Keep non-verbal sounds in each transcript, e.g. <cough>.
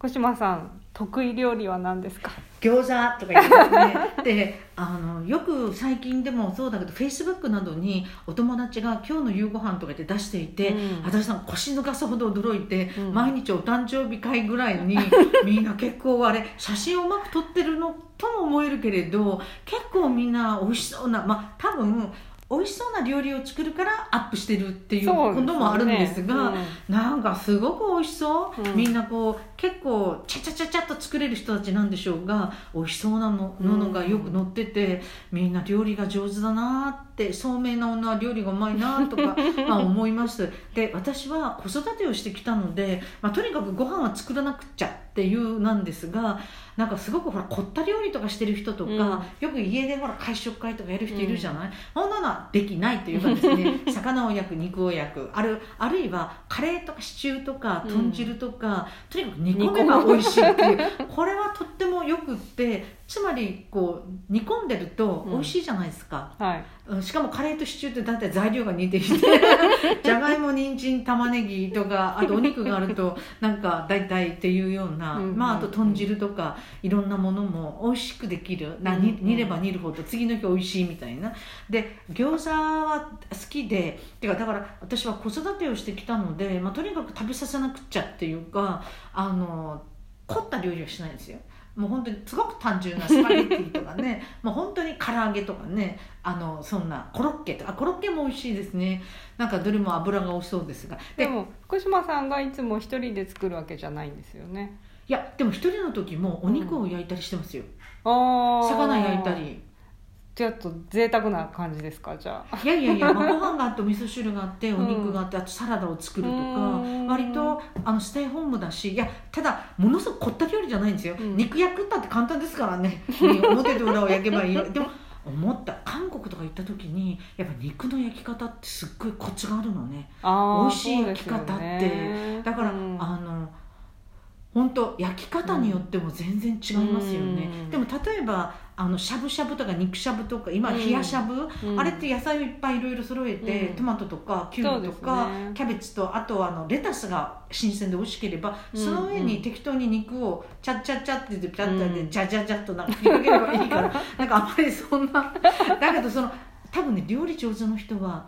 小島さん得意料理は何ですか？餃子とか言ってますね。であのよく最近でもそうだけどフェイスブックなどにお友達が「今日の夕ご飯とか言って出していて、うん。私さん腰抜かすほど驚いて、うん。毎日お誕生日会ぐらいに <laughs> みんな結構あれ写真をうまく撮ってるのとも思えるけれど結構みんな美味しそうなまあ多分美味しそうな料理を作るからアップしてるっていうこともあるんですがなんかすごく美味しそう、うん。みんなこう結構ちゃちゃちゃちゃっと作れる人たちなんでしょうが美味しそうなものがよく載ってて、みんな料理が上手だなって聡明な女は料理がうまいなとか <laughs> まあ思います。で私は子育てをしてきたので、まあ、とにかくご飯は作らなくちゃっていうなんですがなんかすごくほら凝った料理とかしてる人とか、うん。よく家でほら会食会とかやる人いるじゃない、そん。なのはできないというかですね。<laughs> 魚を焼く肉を焼く。あるあるいはカレーとかシチューとか豚汁とか、とにかく煮込めば美味しいっていう。これはとってもよくってつまりこう煮込んでると美味しいじゃないですか、はい。うんしかもカレーとシチューって大体材料が似ていて <laughs> じゃがいも人参玉ねぎとかあとお肉があるとなんか大体っていうような、うんまあ、あと豚汁とかいろんなものも美味しくできる。な煮うん煮れば煮るほど次の日美味しいみたいな。で餃子は好きでてかだから私は子育てをしてきたので、まあ、とにかく食べさせなくっちゃっていうかあの凝った料理はしないんですよ。もう本当にすごく単純なスパゲッティとかね。<laughs> もう本当に唐揚げとかね。あのそんなコロッケとか。あコロッケも美味しいですね。なんかどれも油が多そうですが。でも福島さんがいつも一人で作るわけじゃないんですよねいやでも一人の時もお肉を焼いたりしてますよ、ああ魚焼いたり。ちょっと贅沢な感じですか？じゃあ。いやいやいや、<laughs> まあ、ご飯があってお味噌汁があってお肉があってあとサラダを作るとかうん。割とあのステイホームだしいやただものすごく凝った料理じゃないんですよ、うん。肉焼くったって簡単ですからね。<laughs> 表と裏を焼けばいいよ。でも思った韓国とか行った時にやっぱ肉の焼き方ってすっごいコツがあるのね。美味しい焼き方って。ね。だから、うん。あの本当焼き方によっても全然違いますよね、うん。でも例えばあのしゃぶしゃぶとか肉しゃぶとか今うん。冷やしゃぶ、うん。あれって野菜をいっぱいいろいろ揃えて、うん。トマトとかキュウリとか、ね。キャベツとあとはあのレタスが新鮮で美味しければ、うん。その上に適当に肉をチャッチャッチャっててピャッてジャジャジャっとなんか振りかければいいから。<laughs> なんかあんまりそんなだけどその多分ね料理上手の人は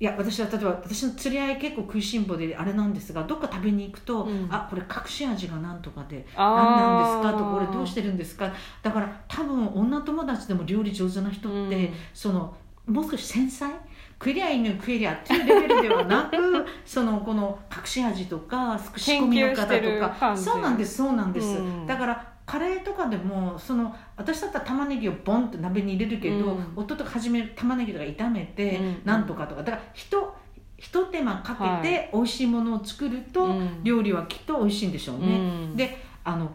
いや私は例えば私の釣り合い結構食いしん坊であれなんですがどっか食べに行くと、うん。あこれ隠し味がなんとかで何なんですか？とこれどうしてるんですか？だから多分女友達でも料理上手な人って、うん。そのもう少し繊細？食えりゃいいのに食えりゃっていうレベルではなく <laughs> そのこの隠し味とか仕込みの方とか。そうなんですそうなんです、うん。だからカレーとかでもその私だったら玉ねぎをボンって鍋に入れるけど、うん。夫とか初め玉ねぎとか炒めて、うん。なんとかとか。だからひとひと手間かけて美味しいものを作ると、うん。料理はきっと美味しいんでしょうね、うん。であの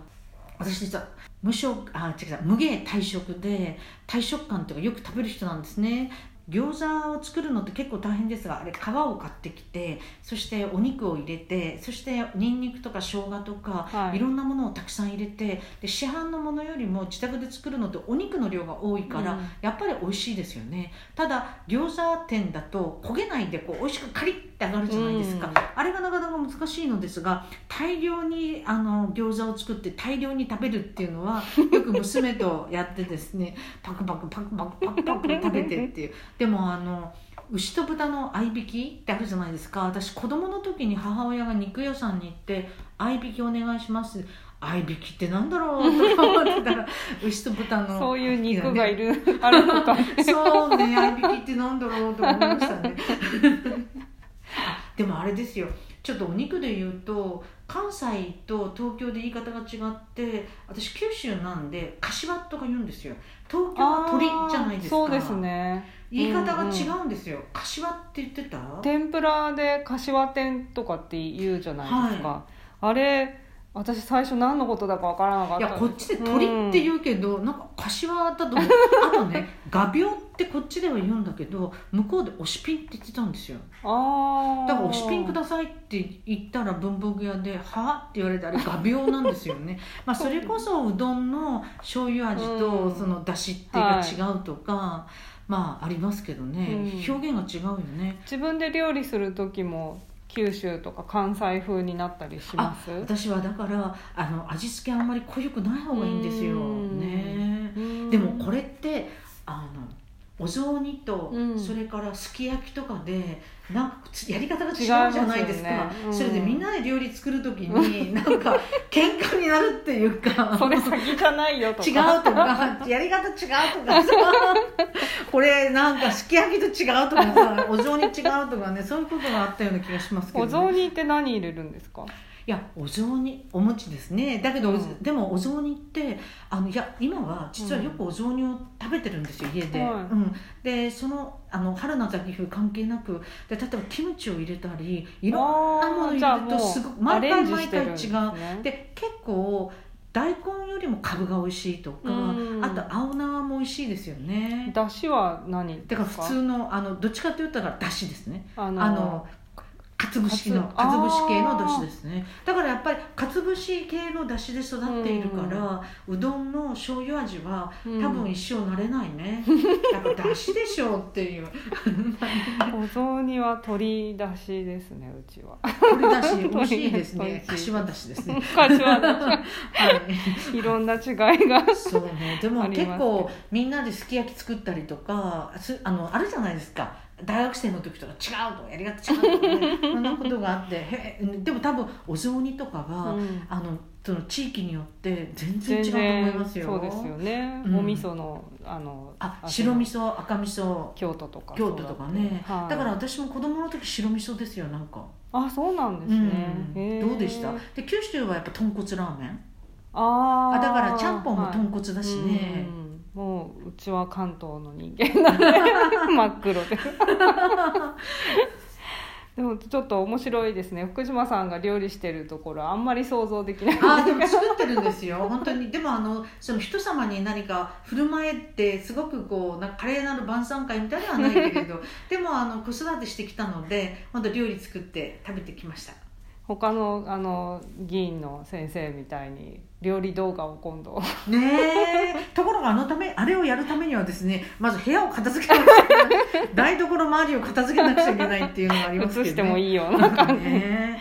私実は無食あ違う無芸退食で退食感というかよく食べる人なんですね餃子を作るのって結構大変ですがあれ皮を買ってきてそしてお肉を入れてそしてニンニクとか生姜とか、はい。い、ろんなものをたくさん入れてで市販のものよりも自宅で作るのってお肉の量が多いから、うん。やっぱり美味しいですよね。ただ餃子店だと焦げないでこう美味しくカリッて上がるじゃないですか、うん。あれがなかなか難しいのですが大量にあの餃子を作って大量に食べるっていうのはよく娘とやってですねパクパクパクパクパクパク食べてっていうでもあの牛と豚の合いびきってあるじゃないですか。私子供の時に母親が肉屋さんに行って「合いびきお願いします」合いびきってなんだろうとか思ってたら <laughs> 牛と豚のそういう肉がいる、あるのか。そうね合いびきってなんだろうと思いましたね。<laughs> あでもあれですよ。ちょっとお肉で言うと関西と東京で言い方が違って私九州なんで柏とか言うんですよ。東京は鳥じゃないですか。そうですね。言い方が違うんですよ、柏って言ってた？天ぷらで柏天とかって言うじゃないですか、あれ私最初何のことだかわからなかったいやこっちで鳥って言うけど、なんか柏だと思う。<laughs> あとね画鋲ってこっちでは言うんだけど向こうで推しピンって言ってたんですよ。ああだから「推しピンください」って言ったら文房具屋で「は?」って言われてあれ画鋲なんですよね。<laughs> まあそれこそうどんの醤油味とうん。そのだしってが違うとか、まあありますけどね、うん。表現が違うよね。自分で料理する時も九州とか関西風になったりします？私はだからあの味付けあんまり濃ゆくない方がいいんですよ。うん。ね。うん。でもこれってあのお雑煮と、うん。それからすき焼きとかでなんかやり方が違うじゃないですか。ね。うん。それでみんなで料理作る時に <laughs> なんか喧嘩になるっていうか。それ先じゃないよとか。違うとか。やり方違うとか。さ <laughs> これなんかすき焼きと違うとかさお雑煮違うとかねそういうことがあったような気がしますけど、おね、雑煮って何入れるんですか？いやお雑煮お餅ですね。だけど、うん。でもお雑煮ってあのいや今は実はよくお雑煮を食べてるんですよ家で、はい。うん、でそのあの春夏秋冬関係なくで例えばキムチを入れたりいろんなもの入れるとすごく毎回毎回違う。ねで結構大根よりもカブが美味しいとか、うん。あと青菜も美味しいですよね。だしは何だから普通のあのどっちかといったらだしですね。あのかつ節のかつ節系のだしですね。だからやっぱりかつ節系のだしで育っているから、うどんの醤油味はうん。多分一生慣れないね、やっぱだしでしょうっていう。お雑煮は鶏だしですねうちは。鶏だし <laughs> 美味しいですね。柏だしですね。<laughs> 柏だはい。しいろんな違いが。そうね。でも結構みんなですき焼き作ったりとかすあのあるじゃないですか。大学生の時とか違うとかやり方違うとかねことがあってへでも多分お雑煮とかは、うん。あのその地域によって全然全違うと思い然ますよ。そうですよね、うん。お味噌のあのあ味白味の噌赤味噌。京都とか京都とかね、はい。だから私も子供の時白味噌ですよなんか、あそうなんですね、うん。どうでした？で九州はやっぱ豚骨ラーメン。あー。あだからちゃんぽんも豚骨だしね、うんもううちは関東の人間なんで真っ黒ででもちょっと面白いですね。福島さんが料理してるところあんまり想像できない。あーでも作ってるんですよ。本当に。でもあのその人様に何か振る舞えってすごくこうな華麗なる晩餐会みたいではないけれど <laughs> でもあの子育てしてきたので本当料理作って食べてきました。他のあの議員の先生みたいに料理動画を今度。ねえ。<laughs> ところがあのためあれをやるためにはですねまず部屋を片付けなくち <laughs> 台所周りを片付けなくちゃいけないっていうのがありますけど、ね、映してもいいいような感じ。ね。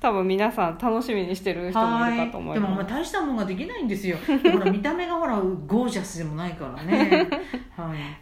多分皆さん楽しみにしてる人もいるかと思はい。いでもまあます大したものができないんですよ。ほら見た目がほらゴージャスでもないからね。<laughs> はい